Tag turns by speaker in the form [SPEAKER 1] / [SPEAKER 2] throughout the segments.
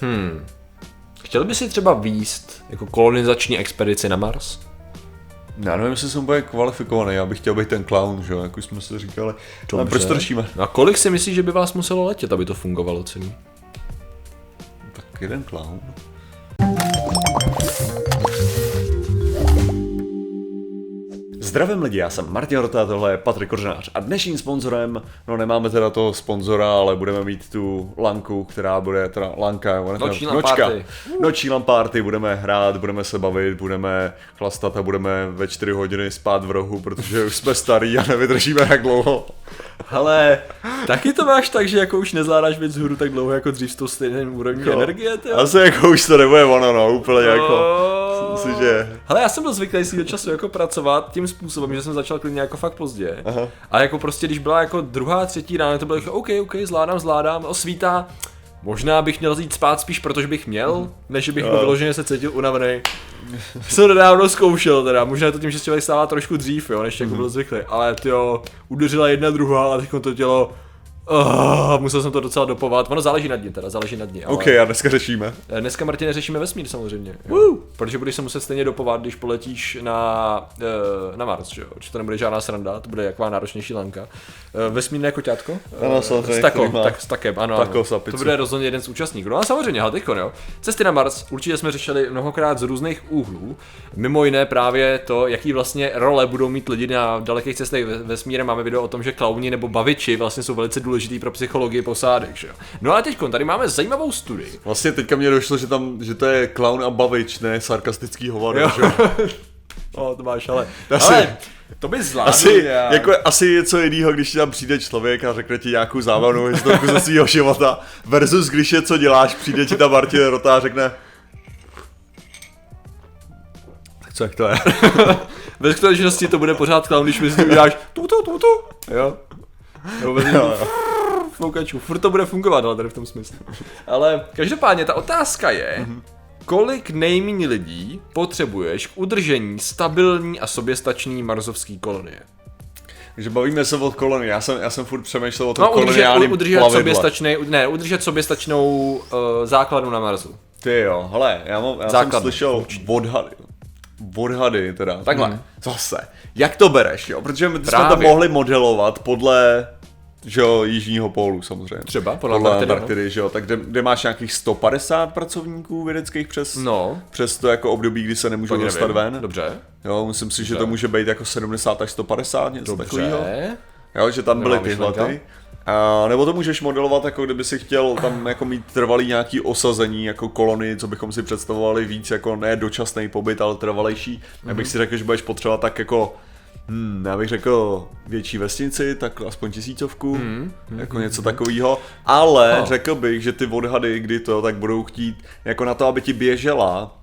[SPEAKER 1] Hmm. Chtěl by si třeba výst jako kolonizační expedici na Mars?
[SPEAKER 2] Já nevím, jestli jsem úplně kvalifikovaný, já bych chtěl být ten clown, že jo, jak už jsme si říkali. Ale proč řešíme?
[SPEAKER 1] No a kolik si myslíš, že by vás muselo letět, aby to fungovalo celý?
[SPEAKER 2] Tak jeden clown. Zdravím lidi, já jsem Martin Rota, tohle je Patrik Kořenář a dnešním sponzorem, no nemáme teda toho sponzora, ale budeme mít tu lanku, která bude teda lanka,
[SPEAKER 1] Noční
[SPEAKER 2] teda-
[SPEAKER 1] LAN party.
[SPEAKER 2] Noční LAN party, budeme hrát, budeme se bavit, budeme chlastat a budeme ve 4 hodiny spát v rohu, protože už jsme starý a nevydržíme jak dlouho.
[SPEAKER 1] Hele, taky to máš tak, že jako už nezvládáš věc hru tak dlouho jako dřív s tou stejným úrovní
[SPEAKER 2] Jo.
[SPEAKER 1] energie, ty
[SPEAKER 2] Asi jako už to nebude ono, no, úplně jako. Si, že...
[SPEAKER 1] Hele, já jsem byl zvyklý si do času jako pracovat tím způsobem, že jsem začal klidně jako fakt pozdě.
[SPEAKER 2] Aha.
[SPEAKER 1] A jako prostě, když byla jako druhá, třetí ráno, to bylo jako OK, OK, zvládám, zvládám, o svítá. Možná bych měl jít spát spíš, protože bych měl, než že bych jako vyloženě se cítil unavený. Jsem nedávno zkoušel teda, možná je to tím, že se člověk stává trošku dřív, jo, než jako byl zvyklý, ale ty jo, udeřila jedna druhá a teď to tělo, uh, musel jsem to docela dopovat, ono záleží na dní teda, záleží na dní, ale...
[SPEAKER 2] OK, a dneska řešíme.
[SPEAKER 1] Eh, Dneska, Martine, řešíme vesmír samozřejmě. Jo. Protože budeš se muset stejně dopovat, když poletíš na, eh, na Mars, že jo? Že to nebude žádná sranda, to bude jaková náročnější lanka. Eh, Vesmírné koťátko?
[SPEAKER 2] Ano, samozřejmě,
[SPEAKER 1] S takom, tak, s takem, ano.
[SPEAKER 2] tako
[SPEAKER 1] ano. To bude rozhodně jeden z účastníků. No a samozřejmě, ale teďko, jo. Cesty na Mars určitě jsme řešili mnohokrát z různých úhlů. Mimo jiné právě to, jaký vlastně role budou mít lidi na dalekých cestách ve- vesmírem. Máme video o tom, že klauni nebo baviči vlastně jsou velice důležitý pro psychologii posádek, že jo. No a teď tady máme zajímavou studii.
[SPEAKER 2] Vlastně teďka mě došlo, že tam, že to je clown a bavič, ne sarkastický hovado,
[SPEAKER 1] Jo.
[SPEAKER 2] že jo?
[SPEAKER 1] No, to máš, ale...
[SPEAKER 2] Asi-
[SPEAKER 1] ale to bys zvládl
[SPEAKER 2] Asi,
[SPEAKER 1] nějak.
[SPEAKER 2] jako, asi je co jiného, když ti tam přijde člověk a řekne ti nějakou zábavnou historku ze svého života, versus když je co děláš, přijde ti tam Martin Rota a řekne tak co, jak to je?
[SPEAKER 1] Ve skutečnosti to bude pořád clown, když mi uděláš tu tu tu tu. Jo. Bez
[SPEAKER 2] Jo, jo.
[SPEAKER 1] Foukačů. Furt to bude fungovat, ale tady v tom smyslu. Ale každopádně ta otázka je, kolik nejméně lidí potřebuješ k udržení stabilní a soběstačný marzovský kolonie?
[SPEAKER 2] Takže bavíme se o kolonii, já jsem, já jsem furt přemýšlel o tom
[SPEAKER 1] No, udržet,
[SPEAKER 2] koloniálním
[SPEAKER 1] udržet
[SPEAKER 2] plavidle.
[SPEAKER 1] soběstačný, ne, udržet soběstačnou uh, základnu na Marsu.
[SPEAKER 2] Ty jo, hele, já, mám, já jsem
[SPEAKER 1] Základny,
[SPEAKER 2] slyšel odhady. Odhady teda, takhle, zase. Jak to bereš, jo? Protože my jsme to mohli modelovat podle že jo, jižního pólu samozřejmě.
[SPEAKER 1] Třeba, podle
[SPEAKER 2] podle
[SPEAKER 1] Antarktidy, no.
[SPEAKER 2] Antarktidy, že jo, tak kde, kde, máš nějakých 150 pracovníků vědeckých přes,
[SPEAKER 1] No.
[SPEAKER 2] přes to jako období, kdy se nemůžou dostat
[SPEAKER 1] nevím.
[SPEAKER 2] ven.
[SPEAKER 1] Dobře.
[SPEAKER 2] Jo, myslím si, že
[SPEAKER 1] Dobře.
[SPEAKER 2] to může být jako 70 až 150, něco takového.
[SPEAKER 1] Dobře.
[SPEAKER 2] Jo, že tam byly tyhle ty. A, nebo to můžeš modelovat, jako kdyby si chtěl tam jako mít trvalý nějaký osazení, jako kolonii, co bychom si představovali víc jako ne dočasný pobyt, ale trvalejší. Mm-hmm. Já bych si řekl, že budeš potřebovat tak jako Hmm, já bych řekl větší vesnici, tak aspoň tisícovku, mm, jako něco takového. Ale
[SPEAKER 1] Oh.
[SPEAKER 2] řekl bych, že ty odhady, kdy to, tak budou chtít jako na to, aby ti běžela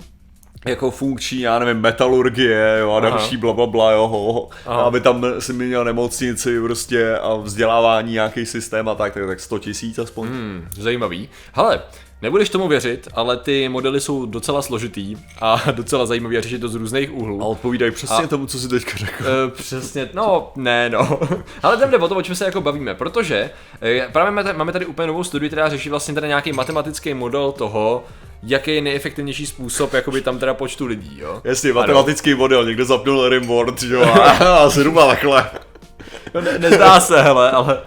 [SPEAKER 2] jako funkční, já nevím, metalurgie, jo, a
[SPEAKER 1] Aha.
[SPEAKER 2] další bla, bla, bla, jo, ho,
[SPEAKER 1] Aha.
[SPEAKER 2] aby tam si měl nemocnici prostě a vzdělávání, nějaký systém a tak, tak, tak 100 tisíc aspoň.
[SPEAKER 1] Hmm, zajímavý. Hele, nebudeš tomu věřit, ale ty modely jsou docela složitý a docela zajímavý a řešit to z různých úhlů.
[SPEAKER 2] A odpovídají přesně
[SPEAKER 1] A-
[SPEAKER 2] tomu, co si teďka řekl.
[SPEAKER 1] Uh, přesně, no, ne, no. Ale jdem jde o to, o čem se jako bavíme, protože eh, právě máme tady, máme tady úplně novou studii, která řeší vlastně teda nějaký matematický model toho, jaký je nejefektivnější způsob jakoby tam teda počtu lidí, jo.
[SPEAKER 2] Jasně,
[SPEAKER 1] Ano.
[SPEAKER 2] matematický model, někdo zapnul Rimboard, jo, a, a zhruba takhle.
[SPEAKER 1] No, ne, nezdá se, hele, ale...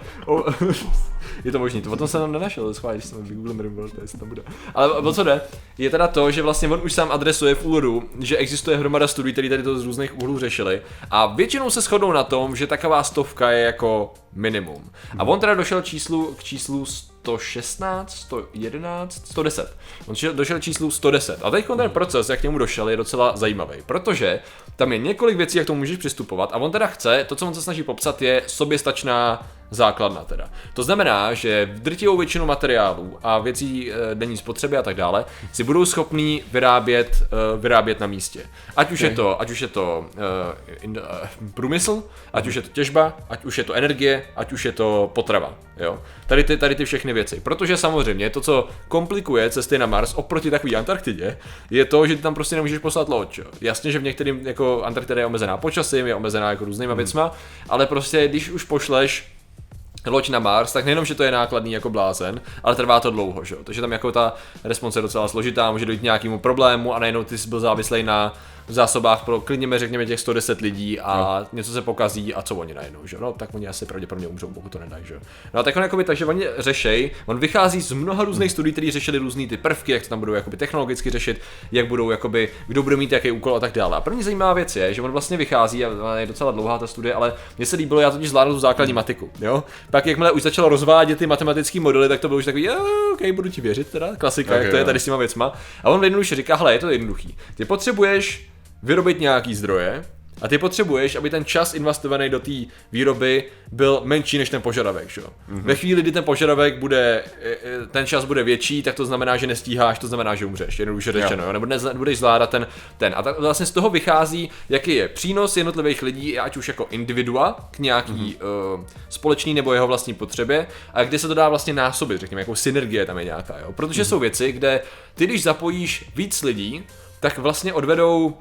[SPEAKER 1] Je to možný, to potom jsem tam nenašel, schválně, když jsem vygooglím Rimworld, jestli tam bude. Ale o co jde, je teda to, že vlastně on už sám adresuje v úvodu, že existuje hromada studií, které tady to z různých úhlů řešili a většinou se shodnou na tom, že taková stovka je jako minimum. A on teda došel číslu, k číslu 116, 111, 110. On šel- došel číslu 110. A teď ten proces, jak k němu došel, je docela zajímavý, protože tam je několik věcí, jak to můžeš přistupovat a on teda chce, to, co on se snaží popsat, je soběstačná základna teda. To znamená, že v drtivou většinu materiálů a věcí e, denní spotřeby a tak dále si budou schopní vyrábět, e, vyrábět na místě. Ať už je to, ať už je to e, in, e, průmysl, ať už je to těžba, ať už je to energie, ať už je to potrava. Jo? Tady, ty, tady ty všechny věci. Protože samozřejmě to, co komplikuje cesty na Mars oproti takové Antarktidě, je to, že ty tam prostě nemůžeš poslat loď. Jo? Jasně, že v některým jako Antarktida je omezená počasím, je omezená jako různýma věcma, ale prostě když už pošleš loď na Mars, tak nejenom, že to je nákladný jako blázen, ale trvá to dlouho, že jo? Takže tam jako ta response je docela složitá, může dojít k nějakému problému a najednou ty jsi byl závislý na zásobách pro klidně řekněme těch 110 lidí a no. něco se pokazí a co oni najednou, že? No tak oni asi pravděpodobně umřou, pokud to nedají, že jo? No a tak on jakoby, takže oni řešej, on vychází z mnoha různých studií, které řešili různé ty prvky, jak to tam budou jakoby technologicky řešit, jak budou jakoby, kdo bude mít jaký úkol a tak dále. A první zajímavá věc je, že on vlastně vychází, a je docela dlouhá ta studie, ale mně se líbilo, já totiž zvládnu tu základní matiku, jo? Pak jakmile už začalo rozvádět ty matematické modely, tak to bylo už takový, jo, OK, budu ti věřit teda, klasika, okay, jak to je tady s těma věcma. A on jednoduše říká, hele, je to jednoduchý. Ty potřebuješ vyrobit nějaký zdroje, a ty potřebuješ, aby ten čas investovaný do té výroby byl menší než ten požadavek. Že? Mm-hmm. Ve chvíli, kdy ten požadavek bude, e, e, ten čas bude větší, tak to znamená, že nestíháš, to znamená, že umřeš, jednoduše řečeno, jo. nebo nebudeš zvládat ten, ten. A tak vlastně z toho vychází, jaký je přínos jednotlivých lidí, ať už jako individua k nějaký mm-hmm. uh, společný nebo jeho vlastní potřebě, a kde se to dá vlastně násobit, řekněme, jako synergie tam je nějaká. Jo? Protože mm-hmm. jsou věci, kde ty, když zapojíš víc lidí, tak vlastně odvedou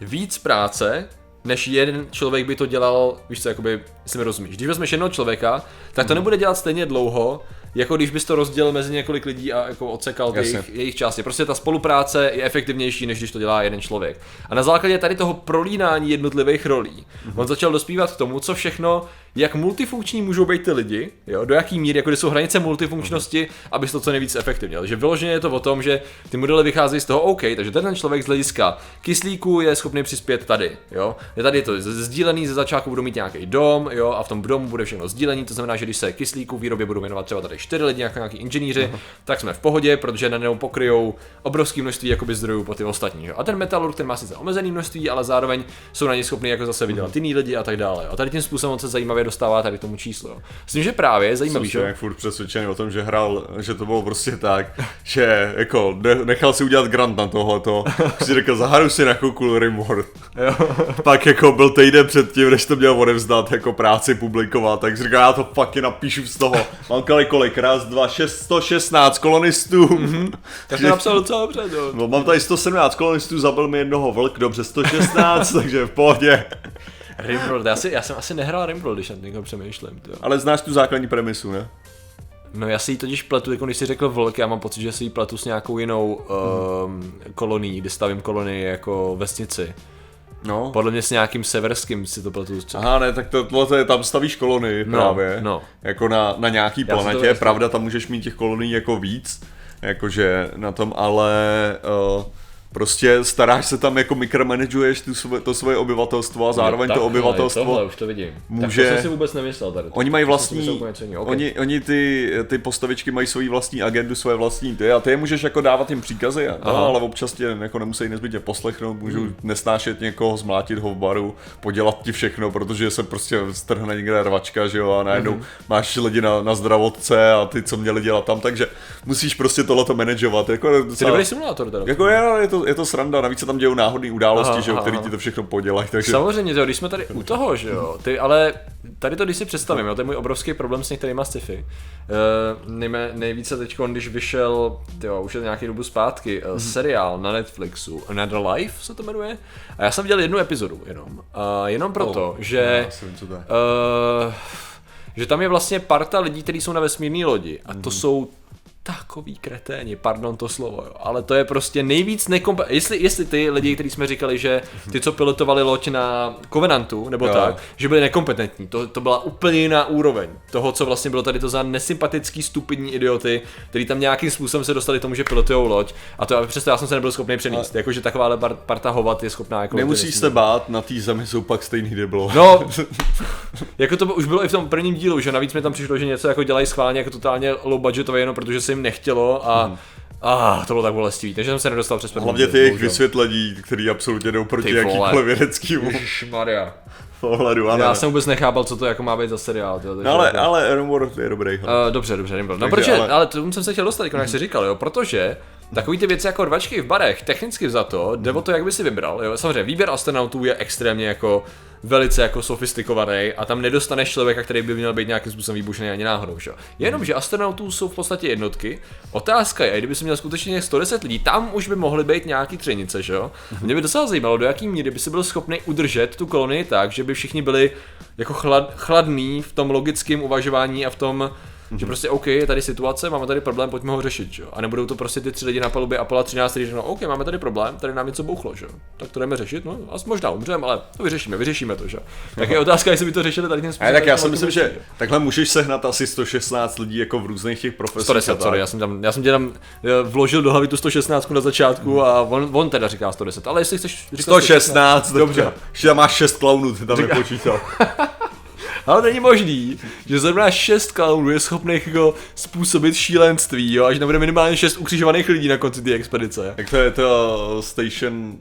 [SPEAKER 1] víc práce, než jeden člověk by to dělal, víš co, jakoby, jestli mi rozumíš. Když vezmeš jednoho člověka, tak to hmm. nebude dělat stejně dlouho, jako když bys to rozdělil mezi několik lidí a jako odsekal jejich, jejich části. Prostě ta spolupráce je efektivnější, než když to dělá jeden člověk. A na základě tady toho prolínání jednotlivých rolí, mm-hmm. on začal dospívat k tomu, co všechno jak multifunkční můžou být ty lidi, jo, do jaký míry, jako jsou hranice multifunkčnosti, aby to co nejvíc efektivně. Takže vyloženě je to o tom, že ty modely vycházejí z toho OK, takže ten člověk z hlediska kyslíku je schopný přispět tady, jo. Je tady je to sdílený, ze začátku budou mít nějaký dom, jo, a v tom domu bude všechno sdílený, to znamená, že když se kyslíku výrobě budou věnovat třeba tady čtyři lidi, jako nějaký inženýři, uh-huh. tak jsme v pohodě, protože na něm pokryjou obrovské množství jakoby zdrojů po ty ostatní. Jo. A ten metalurg, ten má sice omezený množství, ale zároveň jsou na něj schopni jako zase vydělat uh-huh. jiný lidi a tak dále. A tady tím způsobem se zajímavě dostává tady tomu číslu. Jo. Myslím, že právě je zajímavý,
[SPEAKER 2] že? jak furt přesvědčený o tom, že hrál, že to bylo prostě tak, že jako nechal si udělat grant na tohleto, si řekl, zahraju si na chvilku Rimworld. Pak jako byl týden předtím, než to měl odevzdat jako práci publikovat, tak říkal, já to fakt napíšu z toho. Mám kolik, kolik, raz, dva, šest, 116 kolonistů. Mm-hmm.
[SPEAKER 1] Tak to napsal docela dobře,
[SPEAKER 2] jo. No, mám tady 117 kolonistů, zabil mi jednoho vlk, dobře 116, takže v pohodě.
[SPEAKER 1] Rimworld, já, si, já jsem asi nehrál Rimworld, když nad někoho přemýšlím. Tyjo.
[SPEAKER 2] Ale znáš tu základní premisu, ne?
[SPEAKER 1] No já si ji totiž pletu, jako když jsi řekl vlk, já mám pocit, že si ji pletu s nějakou jinou um, kolonií, kde stavím kolonii jako vesnici. No. Podle mě s nějakým severským si to pletu.
[SPEAKER 2] Aha, ne, tak to, to je, tam stavíš kolonii no, právě. No. Jako na, na nějaký planetě, pravda, tam můžeš mít těch kolonií jako víc, jakože na tom, ale uh, Prostě staráš se tam jako mikromanaguješ tu svoje, to svoje obyvatelstvo a zároveň tak, to obyvatelstvo
[SPEAKER 1] tohle, už to vidím. Může... Tak to jsem si vůbec nemyslel tady.
[SPEAKER 2] Oni mají vlastní, okay. oni, oni ty, ty postavičky mají svoji vlastní agendu, svoje vlastní ty a ty je můžeš jako dávat jim příkazy, a, no, ale občas tě jako nemusí nezbytně poslechnout, můžou hmm. nesnášet někoho, zmlátit ho v baru, podělat ti všechno, protože se prostě strhne někde rvačka, že jo, a najednou hmm. máš lidi na, na zdravotce a ty, co měli dělat tam, takže musíš prostě tohleto manažovat. Jako,
[SPEAKER 1] docela, dobrý simulátor teda.
[SPEAKER 2] Jako je, je to, je to sranda, navíc se tam dějou náhodné události, aha, že jo, který ti to všechno podělají. Takže...
[SPEAKER 1] Samozřejmě, jo, když jsme tady u toho, že jo, ty, ale tady to, když si představím, jo, to je můj obrovský problém s některýma sci-fi. Nejme, nejvíce teď, když vyšel, tyjo, už je to nějaký dobu zpátky, uh, mm. seriál na Netflixu, Another Life se to jmenuje. A já jsem viděl jednu epizodu jenom. Uh, jenom proto, oh, že... Uh, že tam je vlastně parta lidí, kteří jsou na vesmírné lodi a to mm. jsou takový kreténi, pardon to slovo, jo. ale to je prostě nejvíc nekompetentní. Jestli, jestli ty lidi, kteří jsme říkali, že ty, co pilotovali loď na Covenantu, nebo jo. tak, že byli nekompetentní, to, to byla úplně jiná úroveň toho, co vlastně bylo tady to za nesympatický, stupidní idioty, který tam nějakým způsobem se dostali tomu, že pilotují loď. A to přesto já jsem se nebyl schopný přenést. Ale... Jakože taková parta hovat je schopná jako.
[SPEAKER 2] Nemusíš se bát, na té zemi jsou pak stejný deblo.
[SPEAKER 1] No, jako to už bylo i v tom prvním dílu, že navíc mi tam přišlo, že něco jako dělají schválně jako totálně low budgetové, jenom protože se jim nechtělo a hmm. A ah, to bylo tak bolestivý, takže jsem se nedostal přes
[SPEAKER 2] Hlavně ty jejich vysvětlení, který absolutně jdou proti jakýmkoliv vědeckýmu.
[SPEAKER 1] Maria.
[SPEAKER 2] Pohledu,
[SPEAKER 1] Já jsem vůbec nechápal, co to jako má být za seriál. Tyjo,
[SPEAKER 2] no, ale, jako... ale Rimworld je dobrý. Uh,
[SPEAKER 1] dobře, dobře, Rimworld. No, protože, ale... ale to jsem se chtěl dostat, jako jak jsi říkal, jo, protože Takový ty věci jako rvačky v barech, technicky za to, jde o to, jak by si vybral. Jo? Samozřejmě, výběr astronautů je extrémně jako velice jako sofistikovaný a tam nedostaneš člověka, který by měl být nějakým způsobem výbušený ani náhodou. Že? Jenom, že astronautů jsou v podstatě jednotky. Otázka je, kdyby se měl skutečně 110 lidí, tam už by mohly být nějaký třenice, že jo? Mě by docela zajímalo, do jaký míry by si byl schopný udržet tu kolonii tak, že by všichni byli jako chlad, chladný v tom logickém uvažování a v tom, Mm-hmm. Že prostě OK, je tady situace, máme tady problém, pojďme ho řešit, že? A nebudou to prostě ty tři lidi na palubě Apollo 13, kteří řeknou, OK, máme tady problém, tady nám něco bouchlo, že? Tak to jdeme řešit, no, a možná umřeme, ale to vyřešíme, vyřešíme to, že? Tak je otázka, jestli by to řešili tady tím způsobem.
[SPEAKER 2] tak já si myslím, že takhle můžeš sehnat asi 116 lidí jako v různých těch profesích.
[SPEAKER 1] 110, sorry, já jsem, tam, já jsem tě tam eh, vložil do hlavy tu 116 na začátku a on, on teda říká 110, ale jestli chceš
[SPEAKER 2] říkat 116, 116 dobře. Tam máš 6 klaunů, ty tam nepočítal.
[SPEAKER 1] Ale není možný, že zrovna šest klaunů je schopných jako způsobit šílenství, jo, až nebude minimálně šest ukřižovaných lidí na konci té expedice.
[SPEAKER 2] Jak to je to Station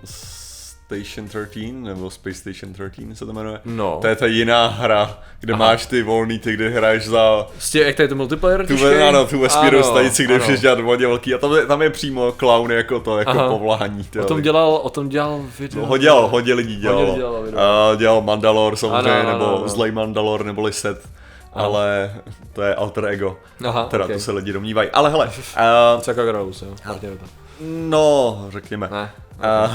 [SPEAKER 2] Station 13, nebo Space Station 13 se to jmenuje.
[SPEAKER 1] No.
[SPEAKER 2] To je ta jiná hra, kde Aha. máš ty volný, ty, kde hraješ za...
[SPEAKER 1] S tě, jak to je to multiplayer?
[SPEAKER 2] Tu, ve, ano, tu vesmírnou stanici, kde můžeš dělat vodě velký. A tam je, tam je přímo clown jako to, jako Aha. povolání.
[SPEAKER 1] Ty, o tom dělal, o tom dělal video.
[SPEAKER 2] No, ho dělal, hodně lidí dělal. Hodně dělal, video. Uh, dělal Mandalor samozřejmě, ano, ano, nebo ano. zlej Mandalor, neboli Set. Ale to je alter ego. Aha, teda okay. to se lidi domnívají. Ale hele.
[SPEAKER 1] Uh, Co jako Gross, jo?
[SPEAKER 2] No, řekněme. Ne. Okay. Uh,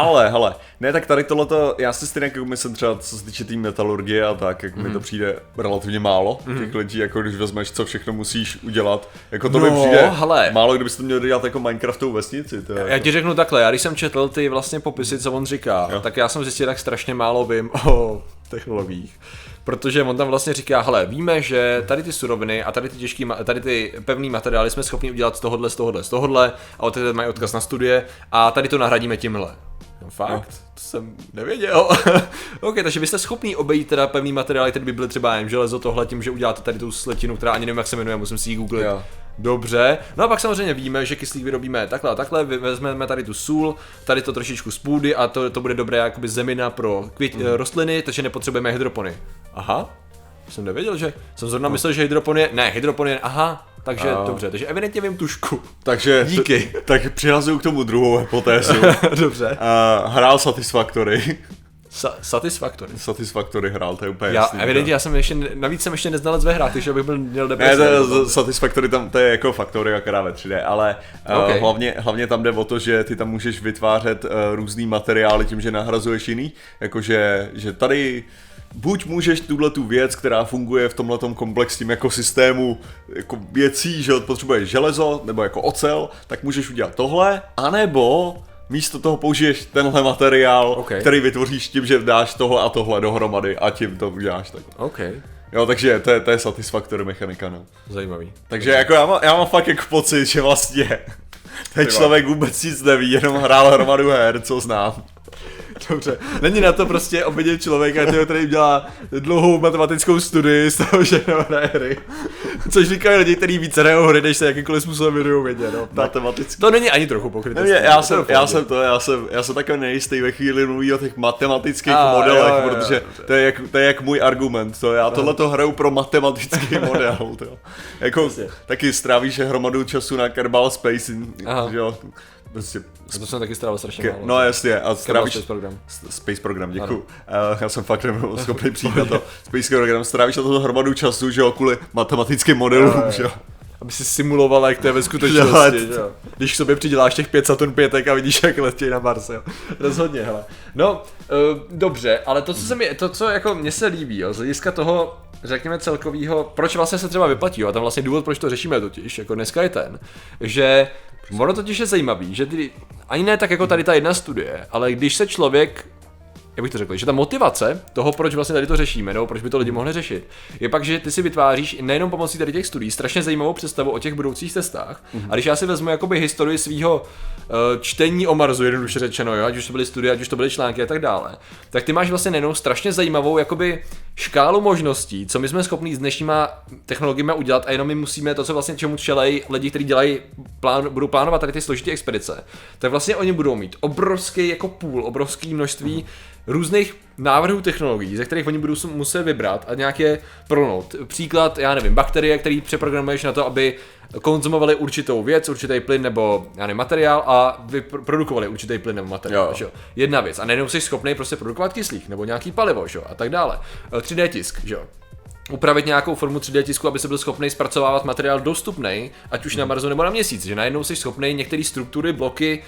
[SPEAKER 2] ale, hele, ne, tak tady tohleto, já si stejně jako myslím třeba, co se týče té metalurgie a tak, jak mm. mi to mhm. přijde relativně málo, mm. těch lidí, jako když vezmeš, co všechno musíš udělat, jako to no, mi přijde hele. málo, kdybyste to měli dělat jako Minecraftovou vesnici. To
[SPEAKER 1] já
[SPEAKER 2] jako...
[SPEAKER 1] ti řeknu takhle, já když jsem četl ty vlastně popisy, co on říká, jo. tak já jsem zjistil, jak strašně málo vím o technologiích. Protože on tam vlastně říká, hele, víme, že tady ty suroviny a tady ty těžký, tady ty pevný materiály jsme schopni udělat z tohohle, z tohohle, z tohohle a od mají odkaz na studie a tady to nahradíme tímhle. No fakt? No. To jsem nevěděl. ok, takže vy jste schopný obejít teda pevný materiály, který by byly třeba jen železo tohle tím, že uděláte tady tu sletinu, která ani nevím, jak se jmenuje, musím si ji googlit. Jo. Dobře, no a pak samozřejmě víme, že kyslík vyrobíme takhle a takhle, vezmeme tady tu sůl, tady to trošičku z půdy a to, to bude dobré jakoby zemina pro květ, mm. rostliny, takže nepotřebujeme hydropony. Aha, jsem nevěděl, že jsem zrovna no. myslel, že hydropon je, ne, hydropon je, aha, takže a... dobře, takže evidentně vím tušku.
[SPEAKER 2] Takže
[SPEAKER 1] díky.
[SPEAKER 2] T- tak přihazuju k tomu druhou hypotézu.
[SPEAKER 1] dobře.
[SPEAKER 2] Uh, hrál Satisfactory.
[SPEAKER 1] Sa- Satisfactory.
[SPEAKER 2] Satisfactory hrál, to je úplně
[SPEAKER 1] já,
[SPEAKER 2] jasný.
[SPEAKER 1] Evidentně, já jsem ještě, navíc jsem ještě neznalec ve hrách, takže bych byl měl
[SPEAKER 2] depresi. Ne, to, to, Satisfactory tam, to je jako Factory, akorát ve 3D, ale okay. uh, hlavně, hlavně tam jde o to, že ty tam můžeš vytvářet uh, různý materiály tím, že nahrazuješ jiný, jakože že tady buď můžeš tuhle tu věc, která funguje v tomhle komplexním jako systému jako věcí, že potřebuješ železo nebo jako ocel, tak můžeš udělat tohle, anebo místo toho použiješ tenhle materiál, okay. který vytvoříš tím, že dáš tohle a tohle dohromady a tím to uděláš tak.
[SPEAKER 1] Okay.
[SPEAKER 2] Jo, takže to je, to je satisfaktor mechanika, no.
[SPEAKER 1] Zajímavý.
[SPEAKER 2] Takže jako já mám, já mám fakt jako pocit, že vlastně ten člověk vůbec nic neví, jenom hrál hromadu her, co znám.
[SPEAKER 1] Dobře. Není na to prostě obvidět člověka, který dělá dlouhou matematickou studii z toho, že hraje hry. Což říkají lidi, kteří více hrajou hry, než se jakýkoliv způsobem věnují vědě. No.
[SPEAKER 2] Matematicky.
[SPEAKER 1] To není ani trochu pokryté.
[SPEAKER 2] Já, jsem, já jsem to, já jsem, já jsem takový nejistý ve chvíli mluví o těch matematických A, modelech, jo, jo, jo, protože to je, jak, to je jak můj argument. To já tohle to hraju pro matematický model. To. Jako, taky strávíš hromadu času na Kerbal Space, že jo,
[SPEAKER 1] Prostě, a to jsem taky strávil strašně málo.
[SPEAKER 2] No jasně, a strávíš...
[SPEAKER 1] Space program.
[SPEAKER 2] Space program, děkuju. Uh, já jsem fakt nebyl schopný přijít na to. Space program, strávíš na to hromadu času, že jo, kvůli matematickým modelům, že jo
[SPEAKER 1] aby si simuloval, jak to je ve skutečnosti. jo. Když k sobě přiděláš těch 5 Saturn 5 a vidíš, jak letí na Mars, jo. Rozhodně, hele. No, uh, dobře, ale to, co se mi, to, co jako mně se líbí, jo, z hlediska toho, řekněme celkovýho, proč vlastně se třeba vyplatí, jo, a tam vlastně důvod, proč to řešíme totiž, jako dneska je ten, že ono totiž je zajímavý, že ty, ani ne tak jako tady ta jedna studie, ale když se člověk jak bych to řekl, že ta motivace toho, proč vlastně tady to řešíme, nebo proč by to lidi mohli řešit, je pak, že ty si vytváříš nejenom pomocí tady těch studií strašně zajímavou představu o těch budoucích cestách. Mm-hmm. A když já si vezmu jakoby historii svého uh, čtení o Marsu, jednoduše řečeno, jo, ať už to byly studie, ať už to byly články a tak dále, tak ty máš vlastně nejenom strašně zajímavou jakoby škálu možností, co my jsme schopni s dnešníma technologiemi udělat a jenom my musíme to, co vlastně čemu čelej lidi, kteří dělají, plán, budou plánovat tady ty složité expedice, tak vlastně oni budou mít obrovský jako půl, obrovský množství různých návrhů technologií, ze kterých oni budou muset vybrat a nějaké prolnout. Příklad, já nevím, bakterie, který přeprogramuješ na to, aby konzumovali určitou věc, určitý plyn nebo já nevím, materiál a vyprodukovali určitý plyn nebo materiál. Jo. Že? Jedna věc. A najednou jsi schopný prostě produkovat kyslík nebo nějaký palivo že? a tak dále. 3D tisk, že? upravit nějakou formu 3D tisku, aby se byl schopný zpracovávat materiál dostupný, ať už na Marsu nebo na měsíc, že najednou jsi schopný některé struktury, bloky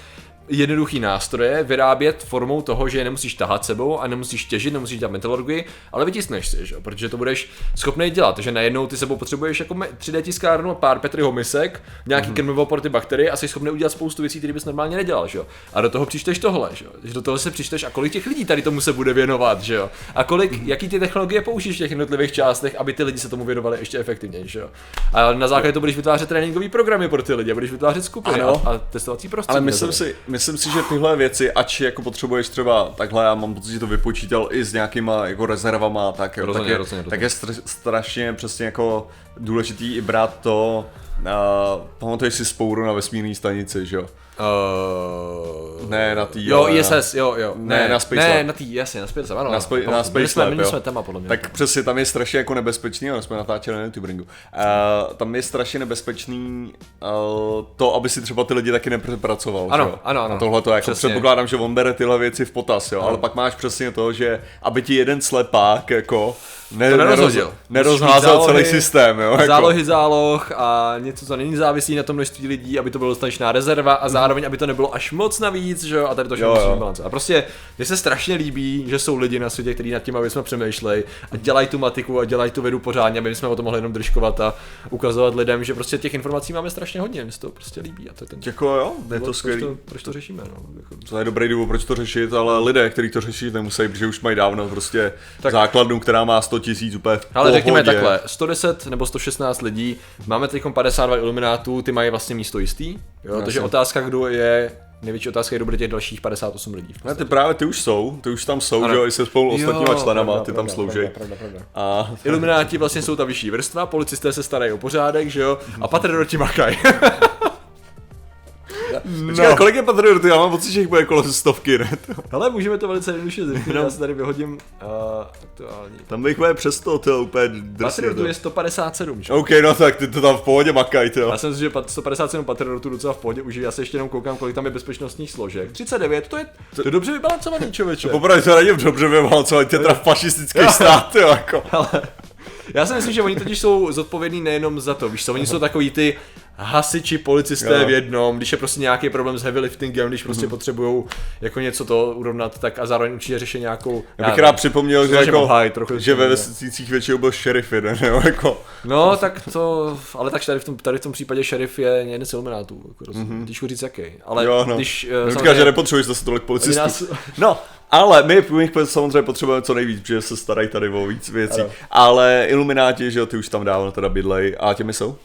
[SPEAKER 1] jednoduchý nástroje vyrábět formou toho, že je nemusíš tahat sebou a nemusíš těžit, nemusíš dělat metalurgii, ale vytiskneš si, že? protože to budeš schopný dělat. Takže najednou ty sebou potřebuješ jako 3D tiskárnu, pár Petryho misek, nějaký mm-hmm. krmivo pro ty bakterie a jsi schopný udělat spoustu věcí, které bys normálně nedělal. Že? A do toho přičteš tohle, že? že do toho se přičteš a kolik těch lidí tady tomu se bude věnovat, že? a kolik, mm-hmm. jaký ty technologie použiješ v těch jednotlivých částech, aby ty lidi se tomu věnovali ještě efektivněji. Že? A na základě to budeš vytvářet tréninkové programy pro ty lidi, budeš vytvářet skupiny a, a, testovací prostředí.
[SPEAKER 2] Ale myslím si, myslím si, že tyhle věci, ač jako potřebuješ třeba takhle, já mám pocit, že to vypočítal i s nějakýma jako rezervama, tak,
[SPEAKER 1] rozhodně,
[SPEAKER 2] tak, je,
[SPEAKER 1] rozhodně,
[SPEAKER 2] tak je strašně přesně jako důležitý i brát to, uh, pamatuješ si spouru na vesmírné stanici, že jo? Uh, ne, na tý,
[SPEAKER 1] Jo, ISS, jo, jo.
[SPEAKER 2] Ne, ne na Space
[SPEAKER 1] Ne,
[SPEAKER 2] Lab.
[SPEAKER 1] na tý, jasně, na Space Lab, ano.
[SPEAKER 2] Na, spa, na Space
[SPEAKER 1] my jsme,
[SPEAKER 2] Lab, jo.
[SPEAKER 1] jsme téma, podle mě.
[SPEAKER 2] Tak přesně, tam je strašně jako nebezpečný, ale jsme natáčeli na YouTube ringu. Uh, tam je strašně nebezpečný uh, to, aby si třeba ty lidi taky nepracoval.
[SPEAKER 1] Ano,
[SPEAKER 2] že jo?
[SPEAKER 1] ano, ano.
[SPEAKER 2] A tohle to jako
[SPEAKER 1] Přesně.
[SPEAKER 2] předpokládám, že on bere tyhle věci v potaz, jo.
[SPEAKER 1] Ano.
[SPEAKER 2] Ale pak máš přesně to, že aby ti jeden slepák jako ne,
[SPEAKER 1] To nerozhodil.
[SPEAKER 2] neroz, nerozházel
[SPEAKER 1] mít
[SPEAKER 2] celý
[SPEAKER 1] zálohy,
[SPEAKER 2] systém, jo. Jako.
[SPEAKER 1] Zálohy záloh a něco, co není závislý na tom množství lidí, aby to bylo dostatečná rezerva a zároveň, aby to nebylo až moc navíc, že jo, a tady to všechno musí balance. A prostě, mně se strašně líbí, že jsou lidi na světě, kteří nad tím, aby jsme přemýšleli a dělají tu matiku a dělají tu vědu pořádně, aby jsme o tom mohli jenom držkovat a ukazovat lidem, že prostě těch informací máme strašně hodně, mně se to prostě líbí a to je ten
[SPEAKER 2] Jako jo, je to
[SPEAKER 1] proč
[SPEAKER 2] skvělý.
[SPEAKER 1] to, proč to řešíme, no. Jako,
[SPEAKER 2] To je dobrý důvod, proč to řešit, ale lidé, kteří to řešit nemusí, protože už mají dávno prostě
[SPEAKER 1] Tak.
[SPEAKER 2] základnu, která má 100 tisíc úplně v
[SPEAKER 1] Ale řekněme takhle, 110 nebo 116 lidí, máme teď 52 iluminátů, ty mají vlastně místo jistý, jo, takže otázka, kdo je, největší otázka je, kdo bude těch dalších 58 lidí.
[SPEAKER 2] Ne, ty právě ty už jsou, ty už tam jsou,
[SPEAKER 1] Ano.
[SPEAKER 2] že jo, i se spolu ostatníma
[SPEAKER 1] Jo,
[SPEAKER 2] členama,
[SPEAKER 1] pravda,
[SPEAKER 2] ty tam slouží.
[SPEAKER 1] pravda, pravda, pravda.
[SPEAKER 2] A
[SPEAKER 1] Ilumináti vlastně jsou ta vyšší vrstva, policisté se starají o pořádek, že jo, a patrioti makají.
[SPEAKER 2] Počkej, kolik je patriotů? Já mám pocit, že jich bude kolem stovky, ne?
[SPEAKER 1] Ale můžeme to velice jednoduše zjistit, já si tady vyhodím uh, aktuální.
[SPEAKER 2] Tam bych bude přes to, to je úplně drsně.
[SPEAKER 1] Patriotů
[SPEAKER 2] to.
[SPEAKER 1] je 157, že?
[SPEAKER 2] OK, no tak ty to tam v pohodě makají, ty jo.
[SPEAKER 1] Já jsem si, že pat- 157 patriotů docela v pohodě užije, já se ještě jenom koukám, kolik tam je bezpečnostních složek. 39, to je, to je dobře vybalancovaný člověče.
[SPEAKER 2] Popravdě to není dobře vyvalcovat, tě teda fašistický stát, jo, jako.
[SPEAKER 1] Ale já si myslím, že oni totiž jsou zodpovědní nejenom za to, víš co, oni jsou takový ty hasiči, policisté
[SPEAKER 2] Jo.
[SPEAKER 1] v jednom, když je prostě nějaký problém s heavy liftingem, když prostě potřebují jako něco to urovnat, tak a zároveň určitě řeší nějakou...
[SPEAKER 2] Já bych rád připomněl, že, jako,
[SPEAKER 1] obhájit trochu
[SPEAKER 2] že ve vesnicích většinou byl šerif jeden, jo, jako.
[SPEAKER 1] No, tak to, ale tak tady v tom, tady v tom případě šerif je jeden z iluminátů, jako mm-hmm. říct jaký, ale
[SPEAKER 2] Jo, no.
[SPEAKER 1] když... eh,
[SPEAKER 2] Říká, že nepotřebuješ zase tolik policistů.
[SPEAKER 1] nás-
[SPEAKER 2] No, ale my, jich samozřejmě potřebujeme co nejvíc, protože se starají tady o víc věcí.
[SPEAKER 1] Ano.
[SPEAKER 2] Ale Ilumináti, že jo, ty už tam dávno teda bydlej. A těmi jsou?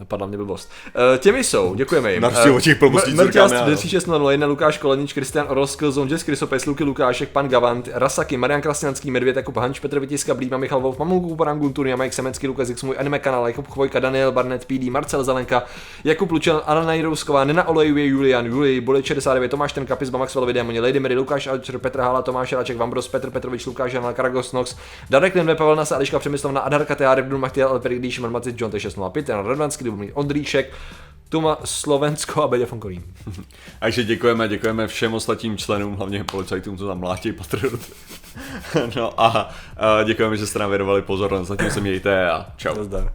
[SPEAKER 1] Napadla mě blbost. Uh, těmi jsou, děkujeme jim.
[SPEAKER 2] Na rozdíl od těch blbostí, co říkám já, no.
[SPEAKER 1] 3601, Lukáš Kolenič, Kristian Oros, Killzone, Jess Krysopes, Luky Lukášek, Pan Gavant, Rasaky, Marian Krasňanský, Medvěd, Jakub Hanč, Petr Vytiska, Blíma, Michal Wolf, Mamulku, Parangun, Turia, Mike Semenský, Lukas X, můj anime kanál, Jakub Chvojka, Daniel Barnett, PD, Marcel Zelenka, Jakub Lučel, Anna Najrousková, Nena Olejuje, Julian, Juli, Bolet 69, Tomáš Tenka, Pizba, Maxwell, Démoni, Lady Mary, Lukáš Alčer, Petr Hala, Tomáš Ráček, Vambros, Petr Petrovič, Lukáš Janal, Karagos Nox, Darek Lenve, Pavel Nasa, Eliška Přemyslovna, Adarka Tea, Revdun, Machtiel, Elperik, Díš, Marmacic, John T605, Jan Radvanský, Dubomír Ondříšek, Tuma Slovensko a Beďa Fonkolín.
[SPEAKER 2] Takže děkujeme, děkujeme všem ostatním členům, hlavně policajtům, co tam mlátí patriot. no a, a děkujeme, že jste nám věnovali pozornost. Zatím se mějte a čau.
[SPEAKER 1] Nazdar.